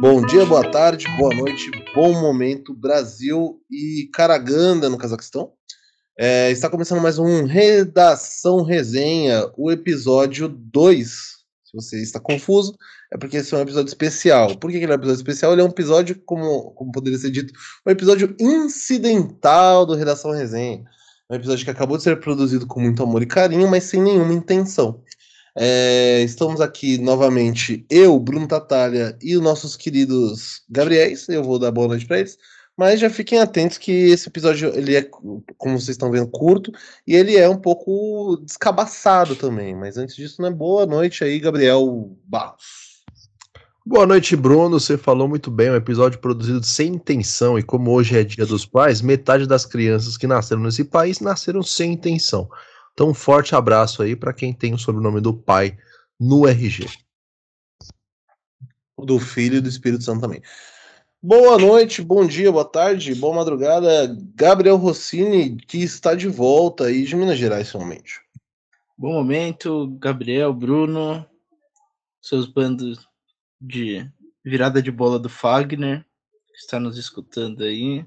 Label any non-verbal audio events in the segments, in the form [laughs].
Bom dia, boa tarde, boa noite, bom momento, Brasil e Karaganda, no Cazaquistão. É, está começando mais um Redação Resenha, o episódio 2. Se você está confuso, é porque esse é um episódio especial. Por que ele é um episódio especial? Ele é um episódio, como, como poderia ser dito, um episódio incidental do Redação Resenha. É um episódio que acabou de ser produzido com muito amor e carinho, mas sem nenhuma intenção. É, estamos aqui novamente, eu, Bruno Tatalha e os nossos queridos Gabriéis. Eu vou dar boa noite para eles. Mas já fiquem atentos que esse episódio ele é, como vocês estão vendo, curto e ele é um pouco descabaçado também. Mas antes disso, né? Boa noite aí, Gabriel Barros. Boa noite, Bruno. Você falou muito bem, um episódio produzido sem intenção, e como hoje é dia dos pais, metade das crianças que nasceram nesse país nasceram sem intenção. Então, um forte abraço aí para quem tem o sobrenome do pai no RG. Do filho e do Espírito Santo também. Boa noite, bom dia, boa tarde, boa madrugada, Gabriel Rossini, que está de volta aí de Minas Gerais, finalmente. Bom momento, Gabriel, Bruno, seus bandos de virada de bola do Fagner, que está nos escutando aí.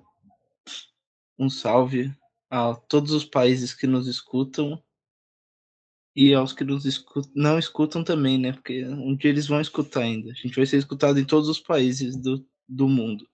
Um salve a todos os países que nos escutam e aos que nos escutam, não escutam também, né? Porque um dia eles vão escutar ainda. A gente vai ser escutado em todos os países do, do mundo.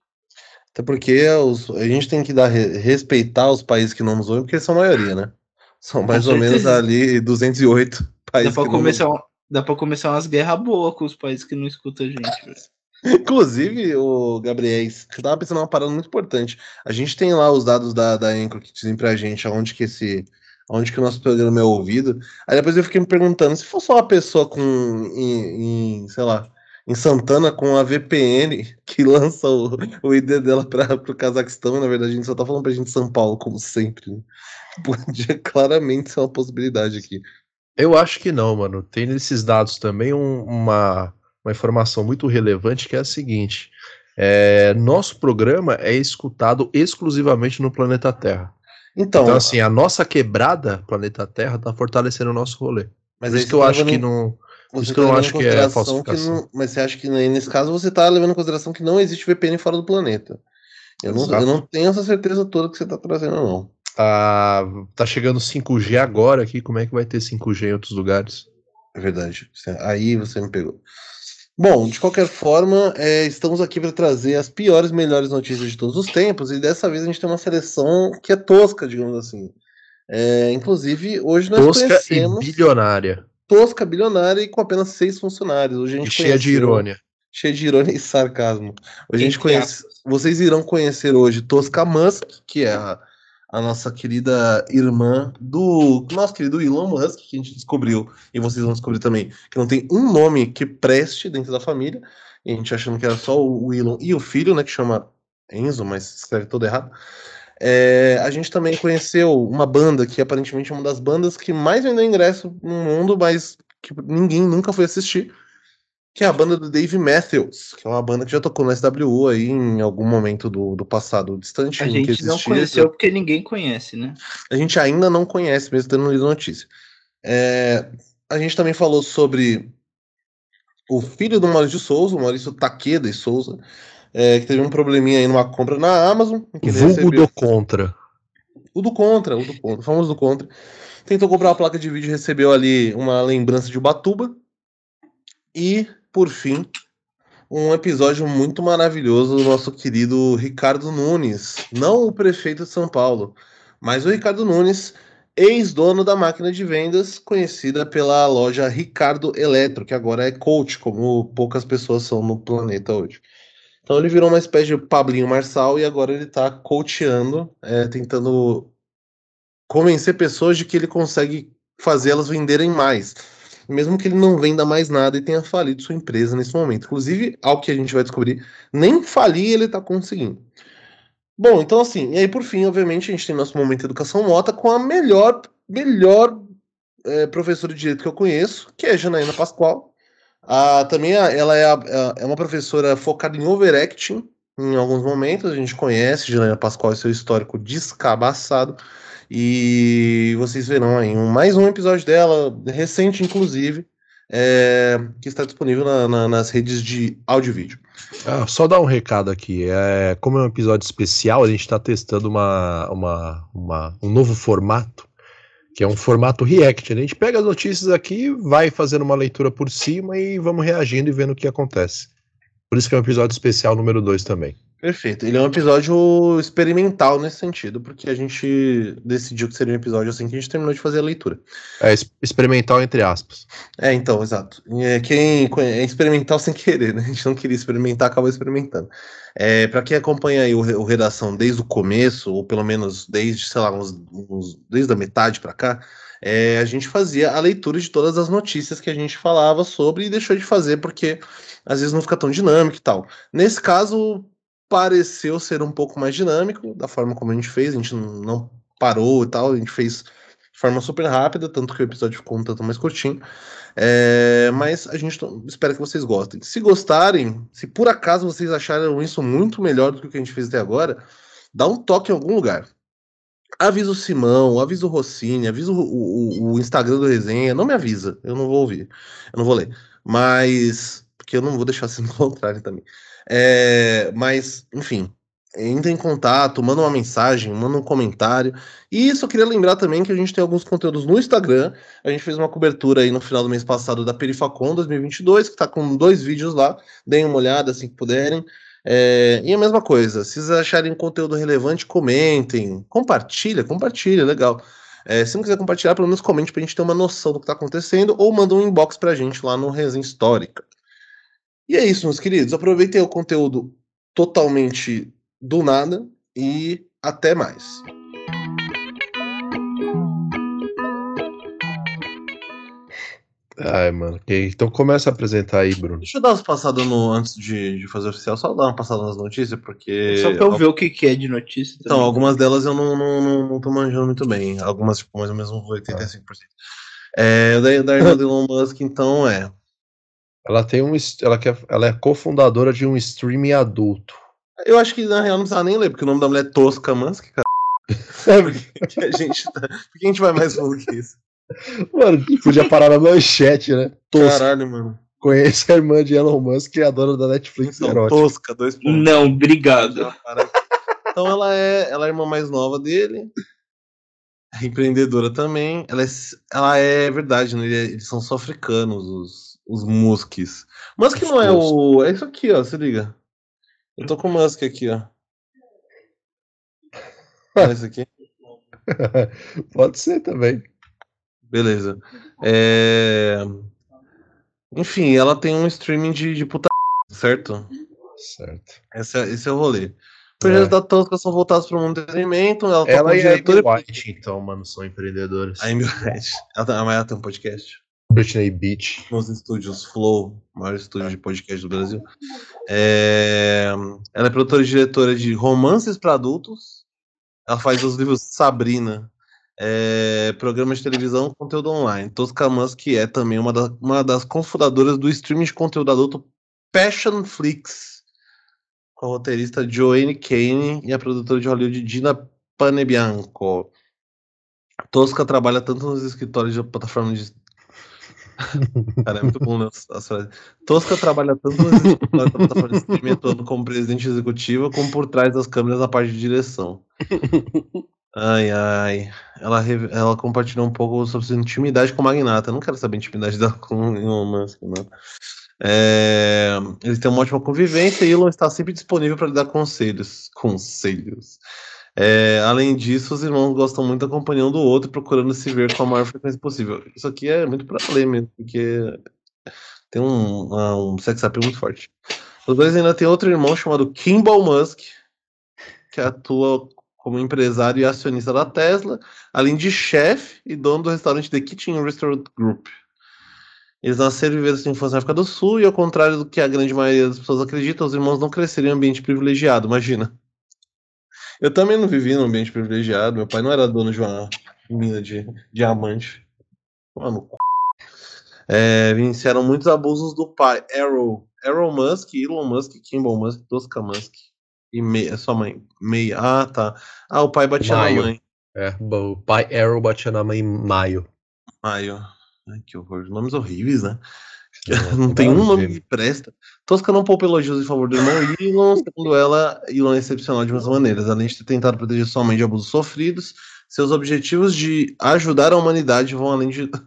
Até porque os, a gente tem que dar respeitar os países que não nos ouvem, porque eles são a maioria, né? São mais ou menos ali 208 países. Dá pra, começar, dá pra começar umas guerras boas com os países que não escutam a gente, [laughs] Inclusive, o Gabriel, eu tava pensando uma parada muito importante. A gente tem lá os dados da, da Anchor que dizem pra gente aonde que esse. Onde que o nosso programa é ouvido. Aí depois eu fiquei me perguntando, se fosse uma pessoa com. Em, em sei lá, em Santana com a VPN que [laughs] lança o, o ID dela para o Cazaquistão, na verdade a gente só tá falando pra gente São Paulo, como sempre. Né? [laughs] Podia claramente ser uma possibilidade aqui. Eu acho que não, mano. Tem nesses dados também um, uma uma informação muito relevante que é a seguinte: é, nosso programa é escutado exclusivamente no planeta Terra. Então, então assim, a nossa quebrada planeta Terra está fortalecendo o nosso rolê. Mas Por isso que eu acho que não. Por isso que eu não acho que é falsificação. Que não, mas você acha que nesse caso você está levando em consideração que não existe VPN fora do planeta? Eu não, eu não tenho essa certeza toda que você está trazendo, não. Ah, tá chegando 5G agora aqui, como é que vai ter 5G em outros lugares? É verdade. Aí você me pegou. Bom, de qualquer forma, é, estamos aqui para trazer as piores, melhores notícias de todos os tempos, e dessa vez a gente tem uma seleção que é tosca, digamos assim. É, inclusive, hoje nós tosca conhecemos. E bilionária. Tosca, bilionária e com apenas seis funcionários. Hoje a gente e cheia de irônia. Cheia de irônia e sarcasmo. Hoje a gente conhece. Vocês irão conhecer hoje Tosca Musk, que é a a nossa querida irmã do nosso querido Elon Musk, que a gente descobriu, e vocês vão descobrir também, que não tem um nome que preste dentro da família, e a gente achando que era só o Elon e o filho, né, que chama Enzo, mas escreve todo errado. É, a gente também conheceu uma banda que aparentemente é uma das bandas que mais vendeu ingresso no mundo, mas que ninguém nunca foi assistir, que é a banda do Dave Matthews, que é uma banda que já tocou no SWU aí em algum momento do, do passado distante. A gente não conheceu porque ninguém conhece, né? A gente ainda não conhece, mesmo tendo lido notícia. É, a gente também falou sobre o filho do Maurício Souza, o Maurício Taqueda e Souza, é, que teve um probleminha aí numa compra na Amazon. Vulgo recebeu... do Contra. O do Contra, o do Contra, o famoso do Contra. Tentou comprar uma placa de vídeo e recebeu ali uma lembrança de Ubatuba. E por fim, um episódio muito maravilhoso do nosso querido Ricardo Nunes, não o prefeito de São Paulo, mas o Ricardo Nunes, ex-dono da máquina de vendas, conhecida pela loja Ricardo Eletro, que agora é coach, como poucas pessoas são no planeta hoje. Então ele virou uma espécie de Pablinho Marçal e agora ele está coachando, é, tentando convencer pessoas de que ele consegue fazer elas venderem mais mesmo que ele não venda mais nada e tenha falido sua empresa nesse momento. Inclusive, ao que a gente vai descobrir, nem falir ele está conseguindo. Bom, então assim, e aí por fim, obviamente, a gente tem nosso momento de educação mota com a melhor, melhor é, professora de direito que eu conheço, que é Janaína Pascoal. Ah, também ela é, a, é uma professora focada em overacting em alguns momentos. A gente conhece Janaína Pascoal e seu histórico descabaçado. E vocês verão aí um, mais um episódio dela, recente inclusive, é, que está disponível na, na, nas redes de áudio e vídeo. Ah, só dar um recado aqui. É, como é um episódio especial, a gente está testando uma, uma, uma, um novo formato, que é um formato react. A gente pega as notícias aqui, vai fazendo uma leitura por cima e vamos reagindo e vendo o que acontece. Por isso que é um episódio especial número 2 também. Perfeito. Ele é um episódio experimental nesse sentido, porque a gente decidiu que seria um episódio assim que a gente terminou de fazer a leitura. É experimental entre aspas. É, então, exato. É, quem é experimental sem querer, né? A gente não queria experimentar, acabou experimentando. É, para quem acompanha aí o, o, Redação desde o começo, ou pelo menos desde, sei lá, uns, uns desde a metade para cá, é, a gente fazia a leitura de todas as notícias que a gente falava sobre e deixou de fazer porque às vezes não fica tão dinâmico e tal. Nesse caso, pareceu ser um pouco mais dinâmico da forma como a gente fez, a gente não parou e tal, a gente fez de forma super rápida, tanto que o episódio ficou um tanto mais curtinho. É, mas a gente espera que vocês gostem. Se gostarem, se por acaso vocês acharam isso muito melhor do que o que a gente fez até agora, dá um toque em algum lugar. Avisa o Simão, avisa o Rossini, avisa o, o, o Instagram do Resenha. Não me avisa, eu não vou ouvir, eu não vou ler. Mas, porque eu não vou deixar vocês [laughs] encontrarem também. É, mas, enfim, entre em contato, manda uma mensagem, manda um comentário. E só queria lembrar também que a gente tem alguns conteúdos no Instagram. A gente fez uma cobertura aí no final do mês passado da Perifacon 2022, que está com dois vídeos lá. Deem uma olhada assim que puderem. É, e a mesma coisa, se vocês acharem conteúdo relevante, comentem, compartilha, compartilha, legal. É, se não quiser compartilhar, pelo menos comente para a gente ter uma noção do que está acontecendo, ou manda um inbox para a gente lá no Resenha Histórica. E é isso, meus queridos. Aproveitem o conteúdo totalmente do nada e até mais. Ai, mano. Então começa a apresentar aí, Bruno. Deixa eu dar umas passadas no, antes de, de fazer oficial, só dar uma passada nas notícias, porque. Só pra eu ver o que, que é de notícia. Também. Então, algumas delas eu não, não, não, não tô manjando muito bem. Algumas, tipo, mais ou menos 85%. Ah. É, da, da Elon Musk, então, é. Ela tem um. Ela, quer, ela é cofundadora de um streaming adulto. Eu acho que na real não precisa nem ler, porque o nome da mulher é Tosca Musk, cara. [laughs] Sabe? que a gente tá... Por que a gente vai mais fundo que isso? Mano, podia parar na manchete, né? Tosca. Caralho, mano. Conhece a irmã de Elon Musk, que é a dona da Netflix. Não, tosca, dois pontos. Não, obrigado. Então ela é, ela é a irmã mais nova dele. É empreendedora também. Ela é, ela é verdade, né? Eles são só africanos, os, os Musks. Musk não é o. É isso aqui, ó. Se liga. Eu tô com o Musk aqui, ó. [laughs] É isso aqui? Pode ser também. Beleza. É... Enfim, ela tem um streaming de, de puta, certo? Certo. Esse é, esse é o rolê. Projetos é. da Tosca são voltados para o mundo do entretenimento. Ela, tá ela e a Amy White, então, mano, são empreendedoras. A Amy White. Ela, ela tem um podcast. Britney Beach. Nos estúdios Flow, maior estúdio de podcast do Brasil. É... Ela é produtora e diretora de romances para adultos. Ela faz os livros Sabrina, é... programa de televisão, conteúdo online. Tosca Musk é também uma, da... uma das cofundadoras do streaming de conteúdo adulto Passion Flix, com a roteirista Joanne Kane e a produtora de Hollywood Dina Panebianco. Tosca trabalha tanto nos escritórios de plataforma de [laughs] Cara, é muito bom né, as frases. Tosca trabalha tanto na de como presidente executiva, como por trás das câmeras na parte de direção. Ai, ai. Ela, ela compartilhou um pouco sobre sua intimidade com o Magnata. Eu não quero saber a intimidade dela [laughs] com não. É, eles têm uma ótima convivência e Elon está sempre disponível para lhe dar conselhos. Conselhos. É, além disso, os irmãos gostam muito da companhia um do outro, procurando se ver com a maior frequência possível. Isso aqui é muito para ler mesmo, porque tem um, um sex appeal muito forte. Os dois ainda têm outro irmão chamado Kimball Musk, que atua como empresário e acionista da Tesla, além de chefe e dono do restaurante The Kitchen Restaurant Group. Eles nasceram e viveram sua infância na África do Sul, e ao contrário do que a grande maioria das pessoas acredita, os irmãos não cresceram em um ambiente privilegiado, imagina. Eu também não vivi num ambiente privilegiado. Meu pai não era dono de uma mina de diamante. Mano, é, iniciaram muitos abusos do pai. Arrow, Arrow Musk, Elon Musk, Kimball Musk, Tosca Musk. E May, sua mãe. May. Ah, tá. Ah, o pai batia maio. na mãe. É, o pai Arrow batia na mãe em maio. Maio. Ai, que horror. Nomes horríveis, né? É, não tem um nome que presta. Tosca não poupa elogios em favor do irmão Elon, segundo ela, Elon é excepcional de muitas maneiras. Além de ter tentado proteger sua mãe de abusos sofridos, seus objetivos de ajudar a humanidade vão além de. [laughs]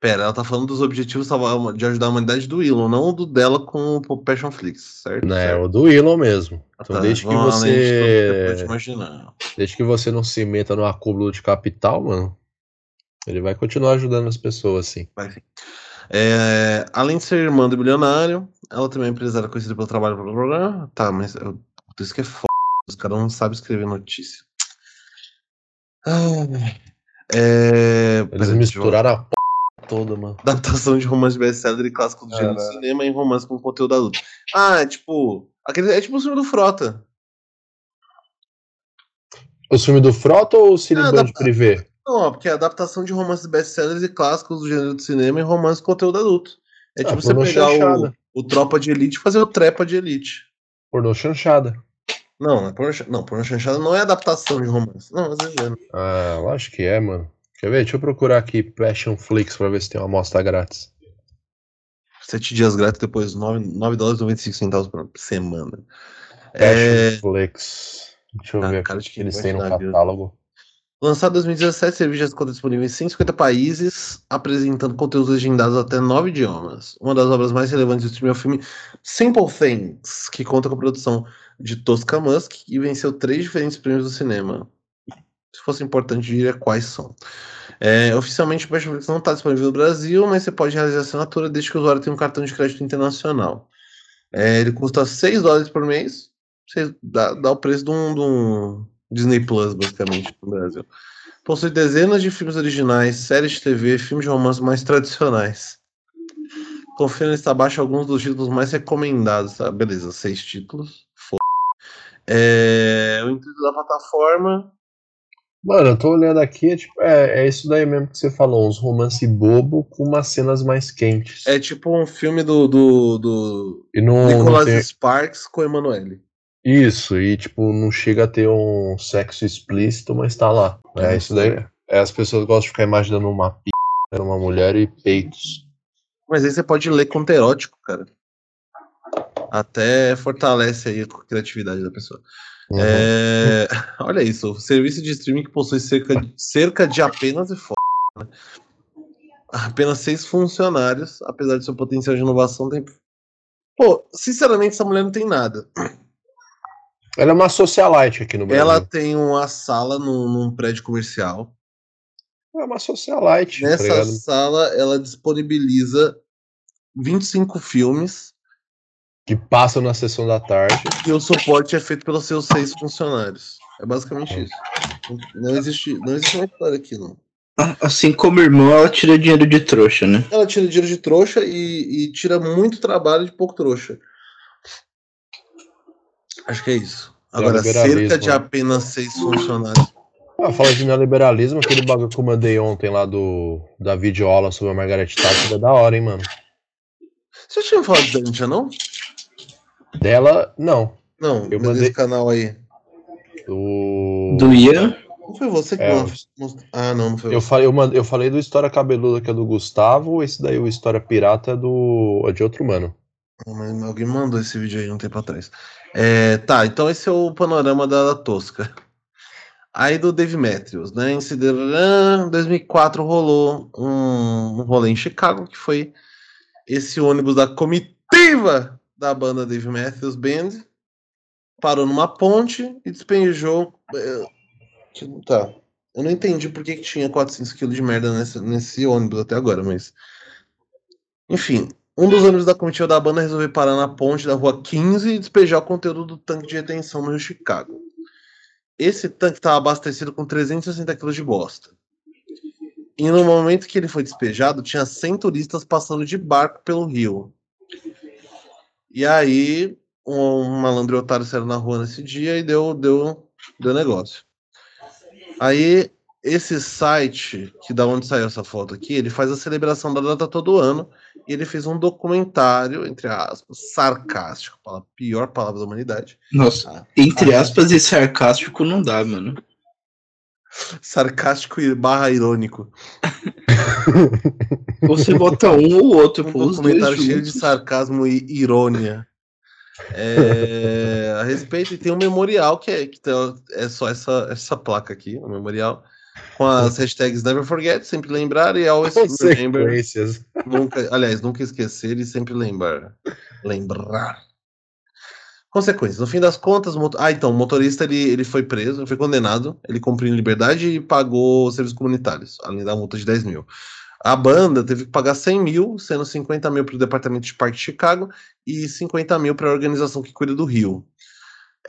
Pera, ela tá falando dos objetivos de ajudar a humanidade do Elon, não do dela com o Passionflix, certo? Não, é certo. o do Elon mesmo. Ah, Então, tá. desde que de você imaginar. Desde que você não se meta no acúmulo de capital, mano. Ele vai continuar ajudando as pessoas, assim. Vai sim. É, além de ser irmã do bilionário, ela também é empresária conhecida pelo trabalho. Blá, blá, blá. Tá, mas eu- isso que é foda. Os caras não sabem escrever notícia. Ah, é, Eles peraí, misturaram a p toda, mano. Adaptação de romance best-seller e clássico do gênero do cinema em romance com conteúdo adulto. Ah, é tipo. Aquele, é tipo o filme do Frota. O filme do Frota ou o Cine Ah, Band dá- Privé? Não, ó, porque é adaptação de romances best-sellers e clássicos do gênero do cinema em romance com conteúdo adulto. É Ah, tipo você pornô pegar o, chanchada. o Tropa de Elite e fazer o Trepa de Elite. Pornô chanchada. Não, é chan- não, porno chanchada não é adaptação de romance. Não, às vezes é. né? Ah, eu acho que é, mano. Quer ver? Deixa eu procurar aqui Passion Flix pra ver se tem uma amostra grátis. Sete dias grátis, depois 9, 9 dólares e 95 centavos por semana. Passion É, Flix. Deixa eu Ah, ver o de que eles têm no catálogo. Lançado em 2017, o serviço já ficou disponível em 150 países, apresentando conteúdos legendados até nove idiomas. Uma das obras mais relevantes do streaming é o filme Simple Things, que conta com a produção de Tosca Musk e venceu três diferentes prêmios do cinema. Se fosse importante, diria quais são. É, oficialmente, o Netflix não está disponível no Brasil, mas você pode realizar assinatura desde que o usuário tenha um cartão de crédito internacional. É, ele custa 6 dólares por mês, dá, dá o preço de um, de um Disney Plus, basicamente, no Brasil. Possui dezenas de filmes originais, séries de TV, filmes de romance mais tradicionais. Confira nesta abaixo alguns dos títulos mais recomendados. Tá? Beleza, seis títulos. Foda. É, o intuito da plataforma Mano, eu tô olhando aqui, é, tipo, é, é isso daí mesmo que você falou, uns romance bobo com umas cenas mais quentes. é tipo um filme do, do, do não tem- Sparks com Emanuele. Isso, e tipo, não chega a ter um sexo explícito, mas tá lá. É É, isso daí. É, as pessoas gostam de ficar imaginando uma p, uma mulher e peitos. Mas aí você pode ler conto erótico, cara. Até fortalece aí a criatividade da pessoa. Uhum. É, [laughs] olha isso, o serviço de streaming que possui cerca, cerca de apenas e foda, né? apenas seis funcionários, apesar de seu potencial de inovação tem. Pô, sinceramente, essa mulher não tem nada. Ela é uma socialite aqui no Brasil. Ela tem uma sala num, num prédio comercial. é uma socialite. tá Nessa ligado? sala, ela disponibiliza 25 filmes que passam na sessão da tarde. e o suporte é feito pelos seus seis funcionários. É basicamente isso. Não existe, não existe uma história aqui, não. Assim como irmão, ela tira dinheiro de trouxa, né? Ela tira dinheiro de trouxa e, e tira muito trabalho de pouco trouxa. Acho que é isso. Agora, cerca de né? apenas seis funcionários. Ah, fala de neoliberalismo, aquele bagulho que eu mandei ontem lá do da videoaula sobre a Margaret Thatcher é da hora, hein, mano. Você tinha falado da Índia, não? Dela, não. Não, Eu mandei- canal aí. O... Do Ian. Não foi você que É, mostrou. Ah, não, não foi Eu você. falei, eu, mand- eu falei do História Cabeluda, que é do Gustavo, esse daí, o História Pirata, é do é de outro mano. Alguém mandou esse vídeo aí um tempo atrás. É, tá, então esse é o panorama da, da Tosca. Aí do Dave Matthews, né? Em Ciderã, 2004 rolou um, um rolê em Chicago, que foi esse ônibus da comitiva da banda Dave Matthews Band. Parou numa ponte e despejou. é, que- Tá. Eu não entendi por que, que tinha 400 quilos de merda nesse, nesse ônibus até agora, mas. Enfim, um dos ônibus da comitiva da banda resolveu parar na ponte da rua 15 e despejar o conteúdo do tanque de retenção no Chicago. Esse tanque estava abastecido com 360 quilos de bosta. E no momento que ele foi despejado, tinha 100 turistas passando de barco pelo rio. E aí, um, malandro otário saíram na rua nesse dia e deu, deu, deu negócio. Aí, esse site, que da onde saiu essa foto aqui, ele faz a celebração da data todo ano. E ele fez um documentário, entre aspas, sarcástico, a pior palavra da humanidade. Nossa, Ah, entre ah, aspas e sarcástico não dá, mano. Sarcástico e barra irônico. [laughs] Você bota um ou outro, Um pô, documentário cheio de juntos. sarcasmo e irônia. É, a respeito, e tem um memorial que é, que tá- é só essa, essa placa aqui, um memorial, com as hashtags Never Forget, sempre lembrar, e Always Remember, nunca, aliás, nunca esquecer e sempre lembrar. Lembrar. Consequências. No fim das contas, o moto- ah, então, o motorista ele, ele foi preso, foi condenado, ele cumpriu em liberdade e pagou serviços comunitários, além da multa de 10 mil. A banda teve que pagar 100 mil, sendo 50 mil para o Departamento de Parque de Chicago e 50 mil para a organização que cuida do Rio.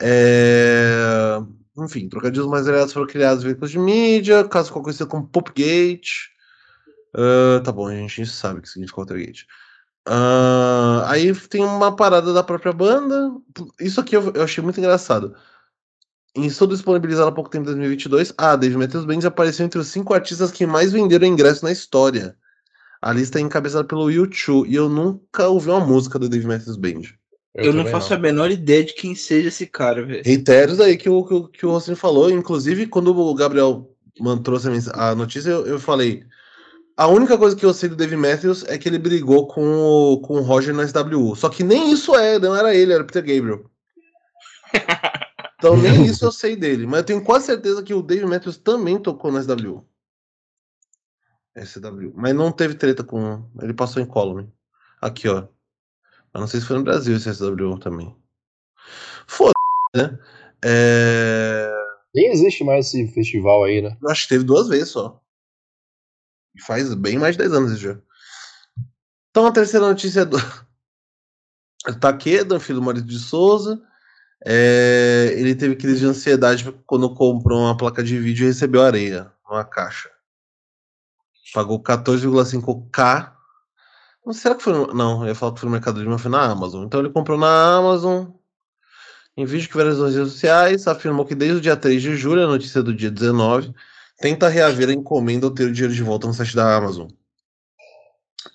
É, Enfim, trocadilhos mais variados foram criados em veículos de mídia, caso ficou conhecido como Popgate. Ah, tá bom, a gente sabe o que significa Watergate. Ah, aí tem uma parada da própria banda. Isso aqui eu, eu achei muito engraçado. Em estudo disponibilizado há pouco tempo, em 2022, a Dave Matthews Band apareceu entre os cinco artistas que mais venderam ingressos na história. A lista é encabeçada pelo U2 e eu nunca ouvi uma música do Dave Matthews Band. Eu, não também faço a menor ideia de quem seja esse cara, velho. Reitérios aí que o, que, o- que o falou. Inclusive, quando o Gabriel man- trouxe a notícia, eu, eu falei. A única coisa que eu sei do Dave Matthews é que ele brigou com o, com o Roger na SWU. Só que nem isso é, não era ele, era o Peter Gabriel. Então nem [laughs] isso eu sei dele. Mas eu tenho quase certeza que o Dave Matthews também tocou na SWU. SW. Mas não teve treta com. Ele passou em column. Aqui, ó. Eu não sei se foi no Brasil esse SW também. Foda, né? É... Nem existe mais esse festival aí, né? Eu acho que teve duas vezes só. E Faz bem mais de 10 anos esse jogo. Então a terceira notícia é do [laughs] Taqueda, filho do marido de Souza. É, Ele teve crise de ansiedade quando comprou uma placa de vídeo e recebeu areia numa caixa. Pagou 14,5k. Não será que foi. Não, eu ia falar que foi no Mercado Livre, mas foi na Amazon. Então ele comprou na Amazon. Em vídeo que nas redes sociais, afirmou que desde o dia 3 de julho, a notícia do dia 19, tenta reaver a encomenda ou ter o dinheiro de volta no site da Amazon.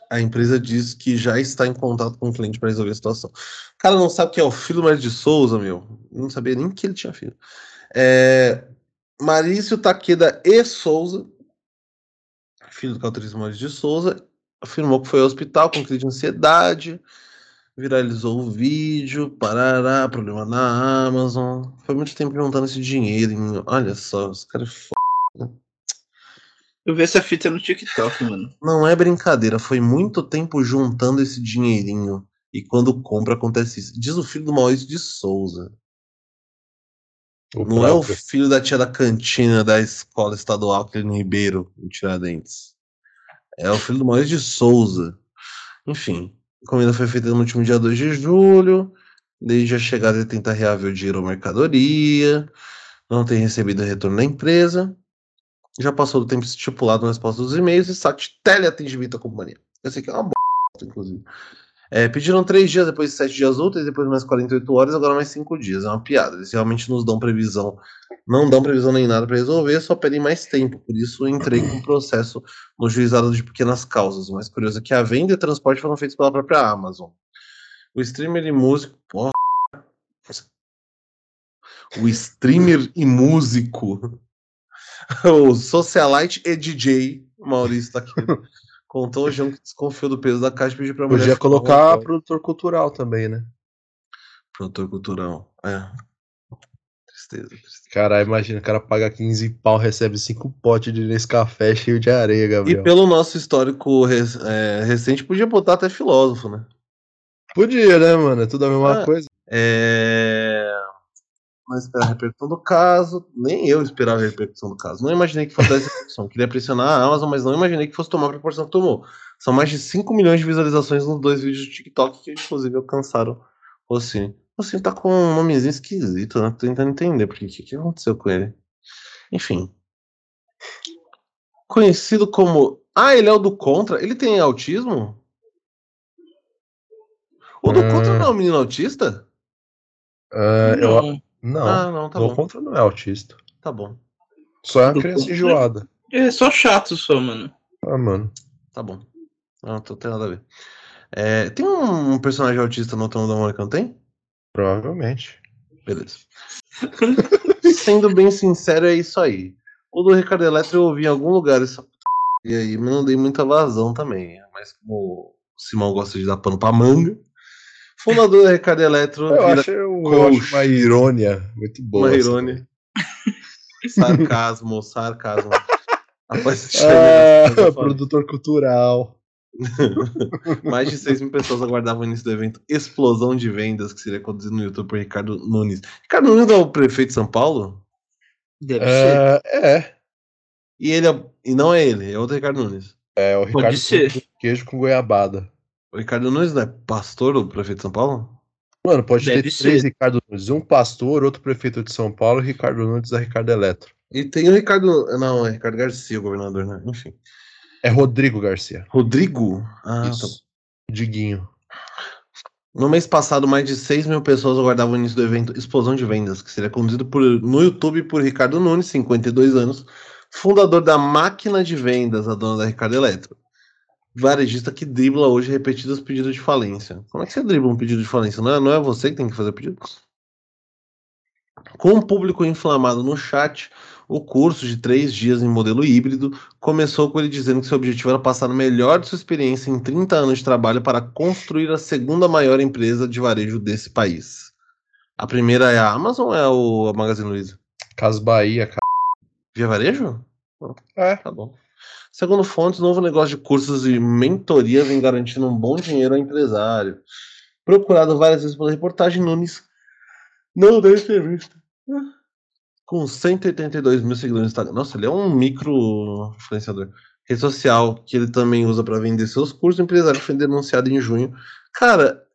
A empresa diz que já está em contato com o cliente para resolver a situação. O cara não sabe que é o filho do de Souza, meu. Eu não sabia nem que ele tinha filho. É... Marício Taqueda e Souza, filho do cauterista Mário de Souza, afirmou que foi ao hospital com crise de ansiedade, viralizou o vídeo, parará, problema na Amazon. Foi muito tempo juntando esse dinheiro. Em... Olha só, os caras. f- Eu vi essa fita no TikTok, mano. Não é brincadeira, foi muito tempo juntando esse dinheirinho. E quando compra, acontece isso. Diz o filho do Maurício de Souza. O Não é o próprio. filho da tia da cantina da escola estadual Clínio Ribeiro, em Tiradentes. É o filho do Maurício de Souza. Enfim, a encomenda foi feita no último dia 2 de julho. Desde a chegada ele tenta reaver o dinheiro ou mercadoria. Não tem recebido retorno da empresa. Já passou do tempo estipulado na resposta dos e-mails e de teleatendimento à companhia. Eu sei que é uma bosta, inclusive. É, pediram três dias, depois sete dias úteis, depois mais 48 horas, agora mais cinco dias. É uma piada. Eles realmente nos dão previsão. Não dão previsão nem nada para resolver, só pedem mais tempo. Por isso entrei com um processo no juizado de pequenas causas. O mais curioso é que a venda e o transporte foram feitos pela própria Amazon. O streamer e músico. Porra. O streamer e músico. [laughs] O socialite e DJ, Maurício tá aqui. Contou o João que desconfiou do peso da caixa e pediu pra mulher. Podia colocar produtor cultural também, né? Produtor cultural. É. Tristeza. Caralho, imagina, o cara paga 15 pau, recebe 5 potes de Nescafé cheio de areia, E Gabriel. pelo nosso histórico é, recente, podia botar até filósofo, né? Podia, né, mano? É tudo a mesma Ah. coisa. É... Não esperar a repercussão do caso. Nem eu esperava a repercussão do caso. Não imaginei que fosse essa repercussão. Queria pressionar a Amazon, mas não imaginei que fosse tomar a proporção que tomou. São mais de 5 milhões de visualizações nos dois vídeos do TikTok que, inclusive, alcançaram o Rossini. Rossini tá com um nomezinho esquisito, né? Tô tentando entender porque o que, que aconteceu com ele. Enfim. Conhecido como. Ah, ele é o do Contra. Ele tem autismo? O do Ah. Contra não é um menino autista? Ah, eu- Não. Não, Ah, não, tá do bom. contra não é autista. Tá bom. Só é uma Do criança contra- enjoada. É só chato só, mano. Ah, mano. Tá bom. Não, não tem nada a ver. É, tem um personagem autista no Turma da Mônica, não tem? Provavelmente. Beleza. [laughs] Sendo bem sincero, é isso aí. O do Ricardo Eletro eu ouvi em algum lugar essa e aí, mas não dei muita vazão também. Mas como o Simão gosta de dar pano pra manga, fundador da Ricardo Eletro Eu vira acho, eu coach. acho uma irônia muito boa. uma essa irônia. [laughs] sarcasmo, sarcasmo. Daí. Ah, produtor cultural. [laughs] Mais de 6 mil pessoas aguardavam o início do evento Explosão de Vendas, que seria conduzido no YouTube por Ricardo Nunes. Ricardo Nunes é o prefeito de São Paulo? Deve ser. É, é, E ele é- e não é ele, é outro Ricardo Nunes. é o Pode Ricardo ser. com queijo com goiabada. O Ricardo Nunes não é pastor do prefeito de São Paulo? Mano, pode Deve ter ser. três Ricardo Nunes. Um pastor, outro prefeito de São Paulo e Ricardo Nunes é Ricardo Eletro. E tem o Ricardo. Não, é Ricardo Garcia, o governador, né? Enfim. É Rodrigo Garcia. Rodrigo? Ah, tá. Isso. Diguinho. No mês passado, mais de 6 mil pessoas aguardavam o início do evento Explosão de Vendas, que seria conduzido por, no YouTube por Ricardo Nunes, 52 anos, fundador da Máquina de Vendas, a dona da Ricardo Eletro. Varejista que dribla hoje repetidos pedidos de falência. Como é que você dribla um pedido de falência? Não é, não é você que tem que fazer o pedido? Com o público inflamado no chat, o curso de três dias em modelo híbrido começou com ele dizendo que seu objetivo era passar o melhor de sua experiência em 30 anos de trabalho para construir a segunda maior empresa de varejo desse país. A primeira é a Amazon ou é o a Magazine Luiza? Cas Bahia, cara. Via Varejo? É. Tá bom. Segundo fontes, novo negócio de cursos e mentoria vem garantindo um bom dinheiro ao empresário. Procurado várias vezes pela reportagem, Nunes não deu entrevista. Com 182 mil seguidores no Instagram. Nossa, ele é um micro influenciador. Rede social que ele também usa para vender seus cursos. O empresário foi denunciado em junho. Cara,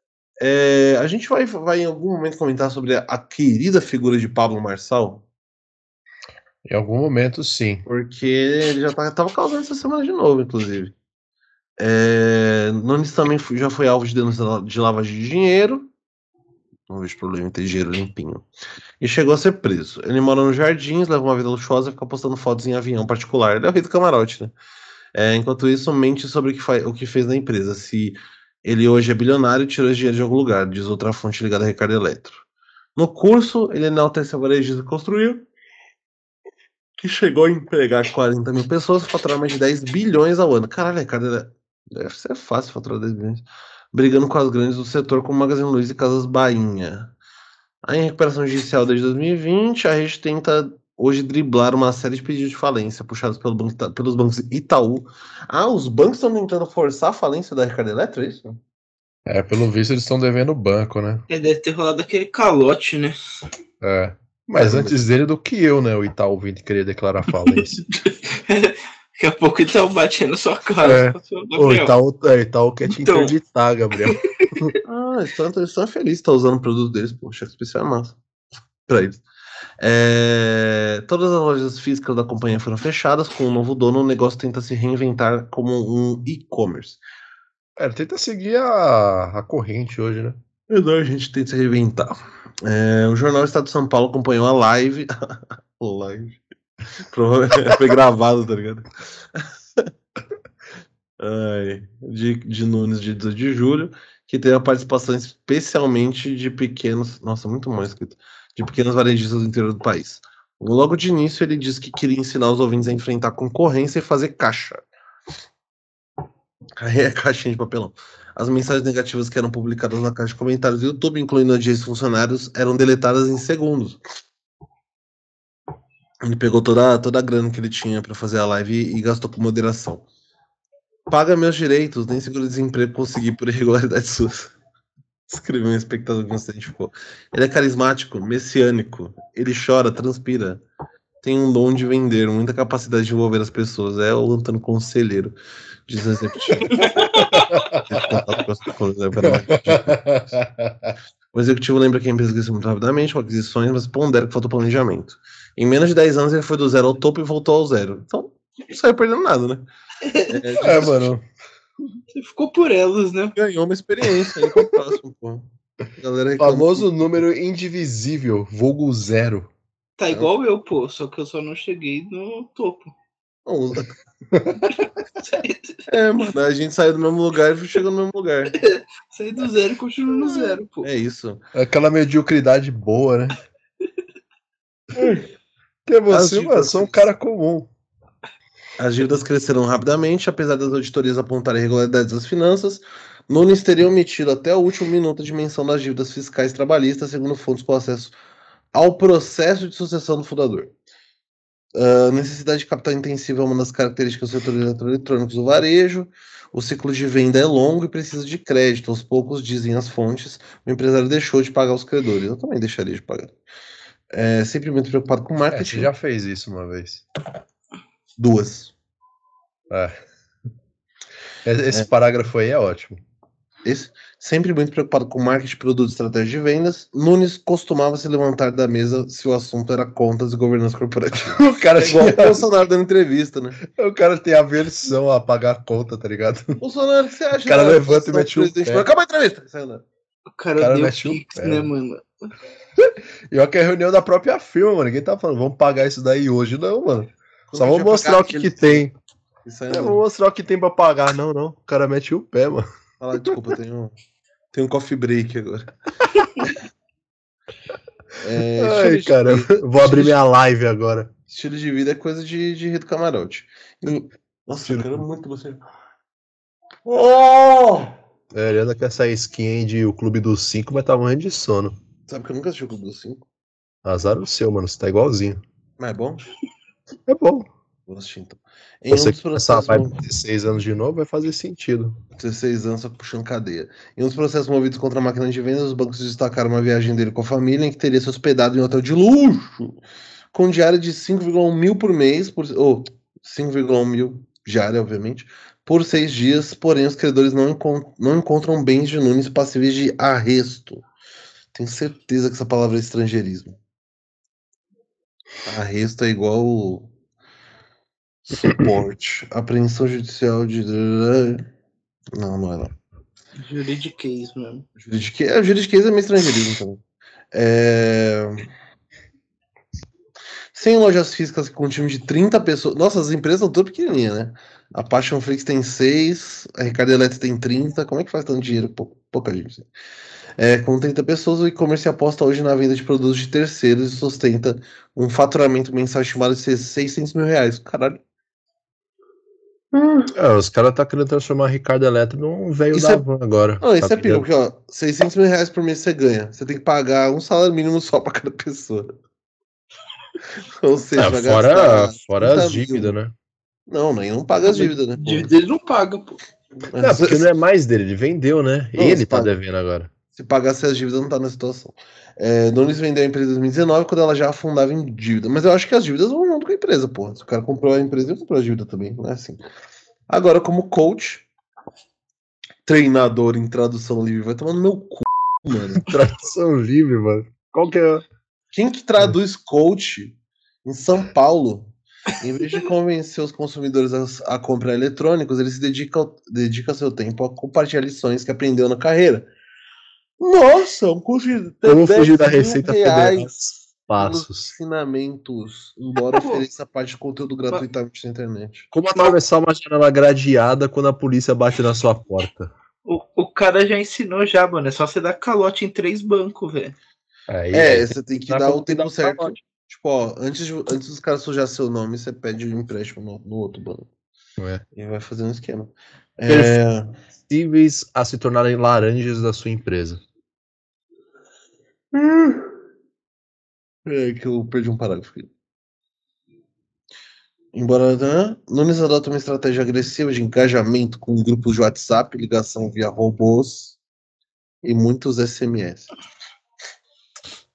é, a gente vai, vai em algum momento comentar sobre a, querida figura de Pablo Marçal. Em algum momento, sim. Porque ele já tá, tava causando essa semana de novo, inclusive. É, Nunes também já foi alvo de denúncia de lavagem de dinheiro. Não vejo problema em ter dinheiro limpinho. E chegou a ser preso. Ele mora nos jardins, leva uma vida luxuosa e fica postando fotos em avião particular. Ele é o rei do camarote, né? É, enquanto isso, mente sobre o que, fa- o que fez na empresa. Se ele hoje é bilionário tirou esse dinheiro de algum lugar, diz outra fonte ligada a Ricardo Eletro. No curso, ele enaltece a varejista que construiu, que chegou a empregar 40 mil pessoas e faturar mais de 10 bilhões ao ano. Caralho, Ricardo, é- deve ser fácil faturar 10 bilhões. Brigando com as grandes do setor como Magazine Luiza e Casas Bainha. Aí, em recuperação judicial desde 2020, a rede tenta hoje driblar uma série de pedidos de falência puxados pelo banco pelos bancos Itaú. Ah, os bancos estão tentando forçar a falência da Ricardo Eletro, é isso? É, pelo visto eles estão devendo o banco, né? É, deve ter rolado aquele calote, né? É. Mas É, antes dele do que eu, né? O Itaú vindo querer declarar falência. [laughs] Daqui a pouco ele tá batendo na sua cara. É. Gabriel. Itaú, é, Itaú quer te Então. interditar, Gabriel. Ah, eles estão, eles estão felizes de estar usando o produto deles, pô, cheque especial é massa. Pra eles. É, todas as lojas físicas da companhia foram fechadas, com o novo dono, o negócio tenta se reinventar como um e-commerce. É, tenta seguir a, a corrente hoje, né? Melhor a gente tenta se reinventar. É, o Jornal Estado de São Paulo acompanhou a live. [laughs] live. [laughs] Foi gravado, tá ligado? Ai, de, de Nunes, de 18 de julho, que teve a participação especialmente de pequenos. Nossa, muito mal escrito. De pequenos varejistas do interior do país. Logo de início, ele disse que queria ensinar os ouvintes a enfrentar a concorrência e fazer caixa. Aí é caixinha de papelão. As mensagens negativas que eram publicadas na caixa de comentários do YouTube, incluindo a de ex-funcionários, eram deletadas em segundos. Ele pegou toda, toda a grana que ele tinha para fazer a live e, e gastou com moderação. Paga meus direitos, nem seguro-desemprego consegui por irregularidades suas. [laughs] Escreveu um espectador que não se identificou. Ele é carismático, messiânico. Ele chora, transpira. Tem um dom de vender, muita capacidade de envolver as pessoas. É o Antônio Conselheiro, diz o executivo. [laughs] O executivo lembra que a empresa cresceu muito rapidamente com aquisições, mas pondera que faltou planejamento. Em menos de 10 anos ele foi do zero ao topo e voltou ao zero. Então, não saiu perdendo nada, né? [laughs] É, mano. Você ficou por elas, né? Ganhou uma experiência aí com o próximo, pô. A Galera Famoso número indivisível, vulgo zero. Tá igual eu, pô, só que eu só não cheguei no topo. que não usa. [laughs] É, mano, a gente saiu do mesmo lugar e chegou no mesmo lugar. [laughs] Saí do zero e continuo no zero, pô. É isso. Aquela mediocridade boa, né? Que você, mano, eu sou um cara comum. As dívidas cresceram rapidamente, apesar das auditorias apontarem irregularidades das finanças. Nunes teria omitido até o último minuto a dimensão das dívidas fiscais trabalhistas, segundo fontes com acesso ao processo de sucessão do fundador. A necessidade de capital intensivo é uma das características do setor eletrônicos do varejo. O ciclo de venda é longo e precisa de crédito. Aos poucos, dizem as fontes, o empresário deixou de pagar os credores. Eu também deixaria de pagar. É sempre muito preocupado com É, marketing. você já fez isso uma vez. Duas. É. Esse parágrafo aí é ótimo. Esse, sempre muito preocupado com marketing, produto e estratégia de vendas, Nunes costumava se levantar da mesa se o assunto era contas e governança corporativa. [laughs] O cara, É igual o tinha- Bolsonaro dando entrevista, né? o cara tem aversão a pagar a conta, tá ligado? Bolsonaro, o que você acha? O cara levanta e mete o presidente? pé. Acabou a entrevista. Lá. O cara, O cara deu mete o pix, pé, né, mano. E olha que é reunião da própria firma, mano. Ninguém tá falando, vamos pagar isso daí hoje, não, mano. Só Quando vamos mostrar o que, que tem. Isso aí, É, vamos mostrar o que tem pra pagar. Não, não. O cara mete o pé, mano. Fala, desculpa, eu tenho, tenho um coffee break agora. [laughs] É, Ai, cara, vida- vou abrir minha live agora. Estilo de vida é coisa de, de Rito Camarote. E- Nossa, eu quero muito você. Oh! É, ele anda com essa skin aí de o Clube dos Cinco, mas tá morrendo de sono. Sabe que eu nunca assisti o Clube dos Cinco? Azar o seu, mano. Você tá igualzinho. Mas é bom? É bom. Vou assistir então. Em Você um que começar de 16 anos de novo, vai fazer sentido. 16 anos só puxando cadeia. Em um dos processos movidos contra a máquina de vendas, os bancos destacaram uma viagem dele com a família em que teria se hospedado em um hotel de luxo, com diária de 5,1 mil por mês, por, ou 5,1 mil diária, obviamente, por seis dias, porém os credores não, encon- não encontram bens de Nunes passíveis de arresto. Tenho certeza que essa palavra é estrangeirismo. Arresto é igual suporte. Apreensão judicial de. Não, não é não. Juridiquês, mano. Juridiquês, é, juridiquês é meio estrangeirismo também. É... Sem lojas físicas com um time de 30 pessoas. Nossa, as empresas são todas pequenininhas, né? A Passion Flix tem 6, a Ricardo Eletro tem 30. Como é que faz tanto dinheiro? Pou- pouca gente. É, com 30 pessoas, o e-commerce aposta hoje na venda de produtos de terceiros e sustenta um faturamento mensal estimado de ser 600 mil reais. Caralho. É, os caras tá querendo transformar Ricardo Eletro num velho da é- van agora. Não, isso tá é pior, porque ó, 600 mil reais por mês você ganha. Você tem que pagar um salário mínimo só pra cada pessoa. [laughs] Ou seja, É, fora gastar fora 30 as dívidas, né? Não, nem não paga as dívidas, né? Dívida ele não paga, pô. Não, porque se, não é mais dele, ele vendeu, né? Não, ele tá paga. devendo agora. Se pagasse as dívidas, não tá na situação. É, Nunes vendeu a empresa em 2019 quando ela já afundava em dívida. Mas eu acho que as dívidas vão junto com a empresa, porra. Se o cara comprou a empresa, ele comprou a dívida também, não é assim. Agora, como coach, treinador em tradução livre, vai tomar no meu cu, mano. [laughs] Tradução livre, mano. Qual que é? Quem que traduz coach em São Paulo? Em vez de convencer os consumidores a, a comprar eletrônicos, ele se dedica, dedica seu tempo a compartilhar lições que aprendeu na carreira. Nossa, um curso de Como 10 fugir da mil Receita Federal? Passos. ensinamentos, embora ofereça parte de conteúdo gratuitamente na internet. Como atravessar uma janela gradeada quando a polícia bate na sua porta. O, o cara já ensinou já, mano. É só você dar calote em três bancos, velho. É, aí você tem que dar o tempo certo. calote. Tipo, ó, antes, de, antes dos caras sujar seu nome, você pede um empréstimo no, no outro banco. É? E vai fazendo um esquema. Perfeito. É, Possíveis a se tornarem laranjas da sua empresa. É que eu perdi um parágrafo aqui. Embora né, Nunes adota uma estratégia agressiva de engajamento com grupos de WhatsApp, ligação via robôs e muitos SMS.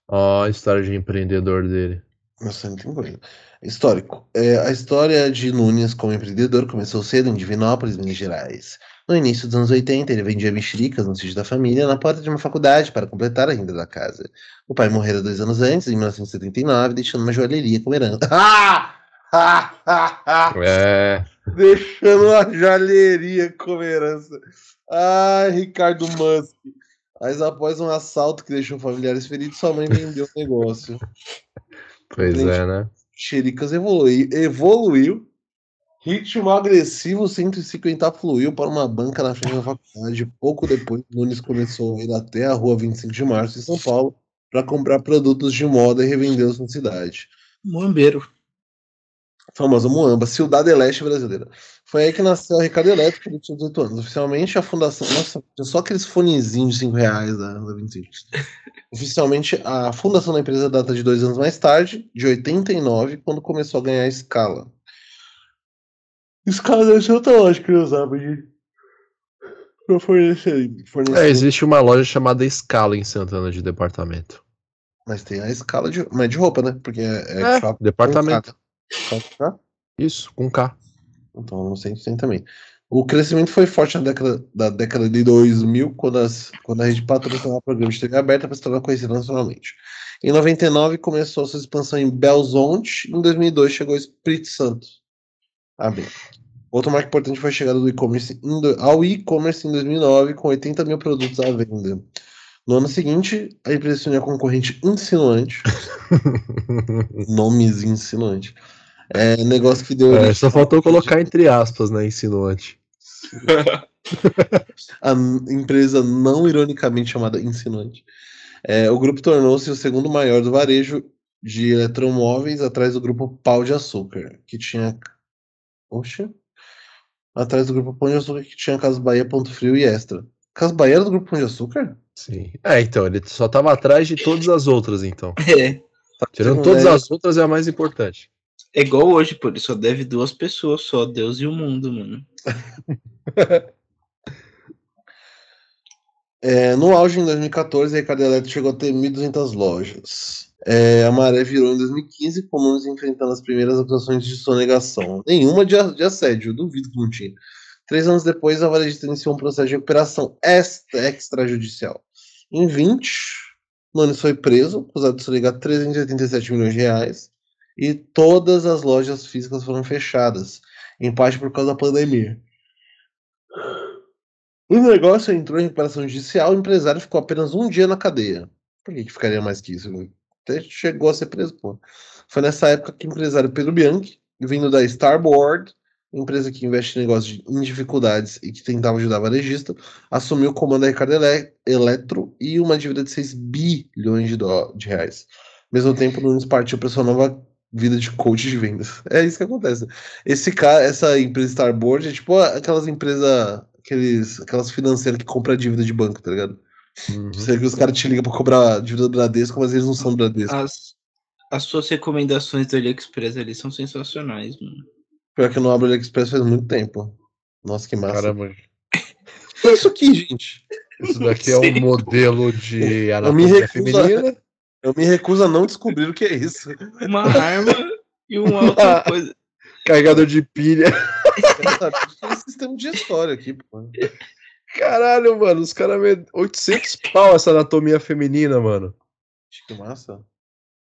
Ó, a história de empreendedor dele. Nossa, não tem coisa. Histórico. É, a história de Nunes como empreendedor começou cedo em Divinópolis, Minas Gerais. No início dos anos 80, ele vendia mexericas no sítio da família na porta de uma faculdade para completar a renda da casa. O pai morrera dois anos antes, em 1979, deixando uma joalheria como herança. Ah! Ah! Ah! Ah! É. Deixando uma joalheria como herança. Ai, Ricardo Musk. Mas após um assalto que deixou familiares feridos, sua mãe vendeu o negócio. Pois é, né? Xericas evoluiu, evoluiu. Ritmo agressivo 150 fluiu para uma banca na frente da faculdade. Pouco depois, Nunes começou a ir até a rua 25 de março, em São Paulo, para comprar produtos de moda e revendê-los na cidade. Muambeiro. Famosa Muamba, Cidade Leste brasileira. Foi aí que nasceu o Ricardo Elétrico, ele tinha 18 anos. Oficialmente, a fundação. Nossa, tinha só aqueles fonezinhos de 5 reais da, da [laughs] 25. Oficialmente, a fundação da empresa data de dois anos mais tarde, de 89, quando começou a ganhar escala. Escala deve ser outra loja que eu usava de. Pra fornecer. fornecer. É, existe uma loja chamada Scala em Santana de departamento. Mas tem a escala de. Mas é de roupa, né? Porque é. É, com departamento. K. Isso, com K. Então, no centro tem também. O crescimento foi forte na década, da década de 2000, quando, as, quando a rede patrocinava programas de TV aberta para se tornar conhecida nacionalmente. Em 99, começou a sua expansão em Belzonte. Em 2002, chegou Espírito Santo. Ah, bem. Outro marco importante foi a chegada do e-commerce ao e-commerce em 2009, com 80 mil produtos à venda. No ano seguinte, a empresa se uniu à concorrente Insinuante. [laughs] Nomes insinuante. É, negócio que deu É, só faltou colocar entre aspas, né, insinuante. [laughs] a empresa não ironicamente chamada Insinuante. É, o grupo tornou-se o segundo maior do varejo de eletromóveis atrás do grupo Pau de Açúcar, que tinha. Oxe. Atrás do grupo Pão de Açúcar, que tinha Casas Bahia, Ponto Frio e Extra. Casas Bahia era do grupo Pão de Açúcar? Sim. É, então, ele só tava atrás de todas as outras, então. [laughs] É. Tirando Sim, todas é. as outras, é a mais importante. É igual hoje, pô. Ele só deve duas pessoas só, Deus e o mundo, mano. [laughs] É, no auge, em 2014, a Ricardo Eletro chegou a ter 1.200 lojas. É, a maré virou em 2015, com números enfrentando as primeiras acusações de sonegação. Nenhuma de, de assédio, duvido que não tinha. Três anos depois, a varejista iniciou um processo de recuperação extra- extrajudicial. Em 20, Nunes foi preso, acusado de sonegar 387 milhões de reais, e todas as lojas físicas foram fechadas, em parte por causa da pandemia. O negócio entrou em recuperação judicial, o empresário ficou apenas um dia na cadeia. Por que, que ficaria mais que isso? Até chegou a ser preso, pô. Foi nessa época que o empresário Pedro Bianchi, vindo da Starboard, empresa que investe em negócios em dificuldades e que tentava ajudar varejista, assumiu o comando da Ricardo Ele- Eletro e uma dívida de 6 bilhões de, de reais. Ao mesmo tempo, Nunes partiu para sua nova vida de coach de vendas. É isso que acontece. Esse cara, essa empresa Starboard é tipo aquelas empresas, aqueles, aquelas financeiras que compram dívida de banco, tá ligado? Uhum. Você que os caras te ligam pra cobrar a dívida do Bradesco, mas eles não são do Bradesco. As, as suas recomendações do AliExpress ali são sensacionais, mano. Pior que eu não abro o AliExpress faz muito tempo. Nossa, que massa. Caramba, que é isso aqui, gente? [laughs] isso daqui é um modelo de me anatomia feminina. Eu me recuso a não descobrir o que é isso. Uma arma e uma [laughs] outra coisa. Carregador de pilha. É esse sistema digestório aqui, pô. Caralho, mano, os caras. me- 800 pau essa anatomia feminina, mano. Que massa.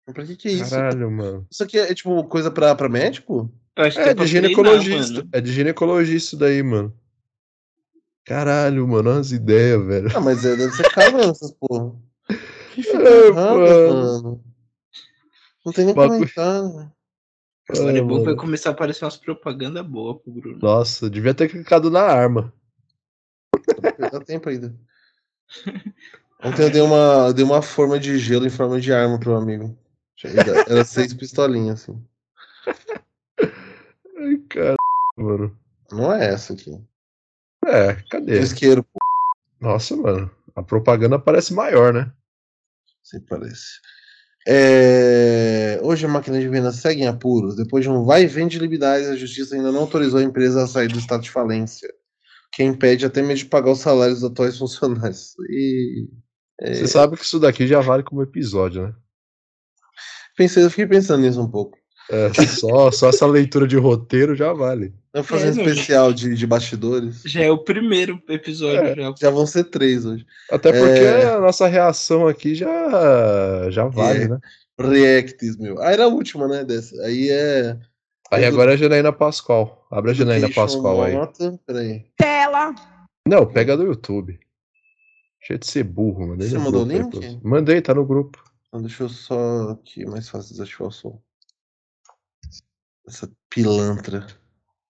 Mas pra que que é isso? Caralho, mano. Isso aqui é, é, tipo coisa pra, pra médico? Eu acho que É pra de ginecologista. mano. É de ginecologista isso daí, mano. Caralho, mano, olha as ideias, velho. Ah, mas é, deve ser caro essas porra. Que fica É, mano. mano. Não tem nem Bagulho- comentário. Agora é Ah, bom que vai começar a aparecer umas propagandas boas pro Bruno. Nossa, devia ter clicado na arma. Dá tempo ainda. Ontem eu dei uma, eu dei uma forma de gelo em forma de arma pro amigo. Era seis pistolinhas, assim. Ai, cara, mano. Não é essa aqui. É, cadê? Isqueiro, pô, Nossa, mano. A propaganda parece maior, né? Se parece. É, Hoje a máquina de venda segue em apuros. Depois de um vai e vem de liberdades, a justiça ainda não autorizou a empresa a sair do estado de falência. Que impede até mesmo de pagar os salários dos atuais funcionários. E. é, Você sabe que isso daqui já vale como episódio, né? pensei, eu fiquei pensando nisso um pouco. É, só, só essa leitura de roteiro já vale. Vamos fazer um É, não, especial de, de bastidores. Já é o primeiro episódio. É. já. Já vão ser três hoje. Até porque É. a nossa reação aqui já, já vale, É. né? Reacts, meu. Ah, era a última, né? Dessa. Aí é. Aí agora é a Janaína Pascoal. Abre a Janaína Pascoal aí. Nota. Peraí. Tela. Não, pega do YouTube. Cheio de ser burro, mandei Você mandou o grupo aí link? Mandei, tá no grupo. Então, deixa eu só aqui, mais fácil desativar o som. Essa pilantra.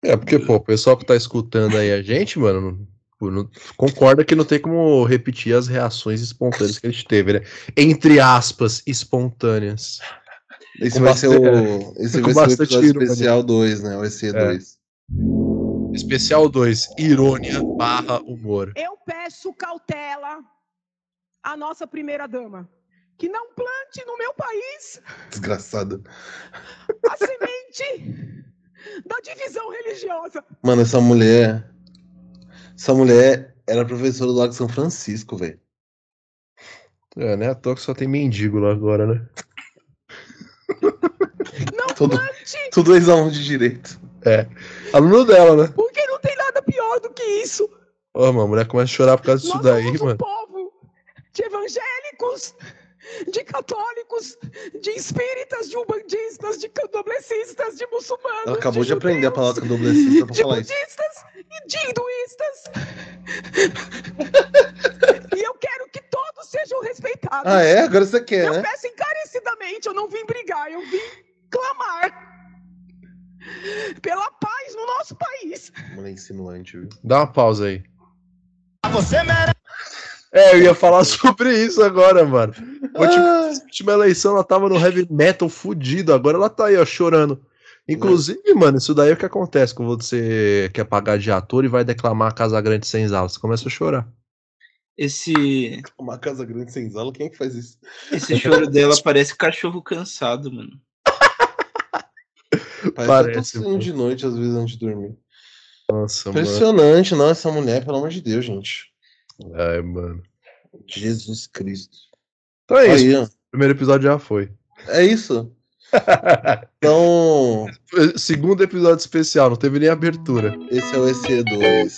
É, porque, pô, o pessoal que tá escutando aí a gente, mano, não- concorda que não tem como repetir as reações espontâneas que a gente teve, né? Entre aspas, espontâneas. Esse Com vai ser o. Esse vai ser o episódio ironia. especial 2, né? O EC2. Especial 2, irônia barra humor. Eu peço cautela à nossa primeira dama. Que não plante no meu país Desgraçado. a semente da divisão religiosa. Mano, essa mulher. Essa mulher era professora do Lago São Francisco, velho. É, né? À toa que só tem mendigo lá agora, né? Não Todo- plante, Tudo ex-aluno de direito. Aluno dela, né? porque não tem nada pior do que isso. Ó, mano, a mulher começa a chorar por causa disso Nós daí, somos um mano. povo de evangélicos, de católicos, de espíritas, de umbandistas, de candomblecistas, de muçulmanos. Ela acabou de, judeus, aprender a palavra candomblessista pra de falar isso. budistas e de hinduístas. e eu quero que todos sejam respeitados. Ah, é? Agora você quer, Eu né? peço encarecidamente, eu não vim brigar, eu vim clamar pela paz no nosso país. Mulher insinuante, viu? Dá uma pausa aí. Você merece. É, eu ia falar [laughs] sobre isso agora, mano. Última, Ah, última eleição ela tava no heavy metal fudido, agora ela tá aí, ó, chorando. Inclusive, mano, isso daí é o que acontece quando você quer pagar de ator e vai declamar Casa Grande sem sala. Você começa a chorar. Esse, uma casa grande sem zala, quem é que faz isso? esse choro dela parece cachorro cansado, mano. Parece, Parece, de noite, às vezes, antes de dormir. Nossa, mano. Impressionante, não, essa mulher, pelo amor de Deus, gente. Ai, mano. Jesus Cristo. Então é isso. Aí, ó. O primeiro episódio já foi. É isso. [laughs] Então, Segundo episódio especial, não teve nem abertura. esse é o EC2.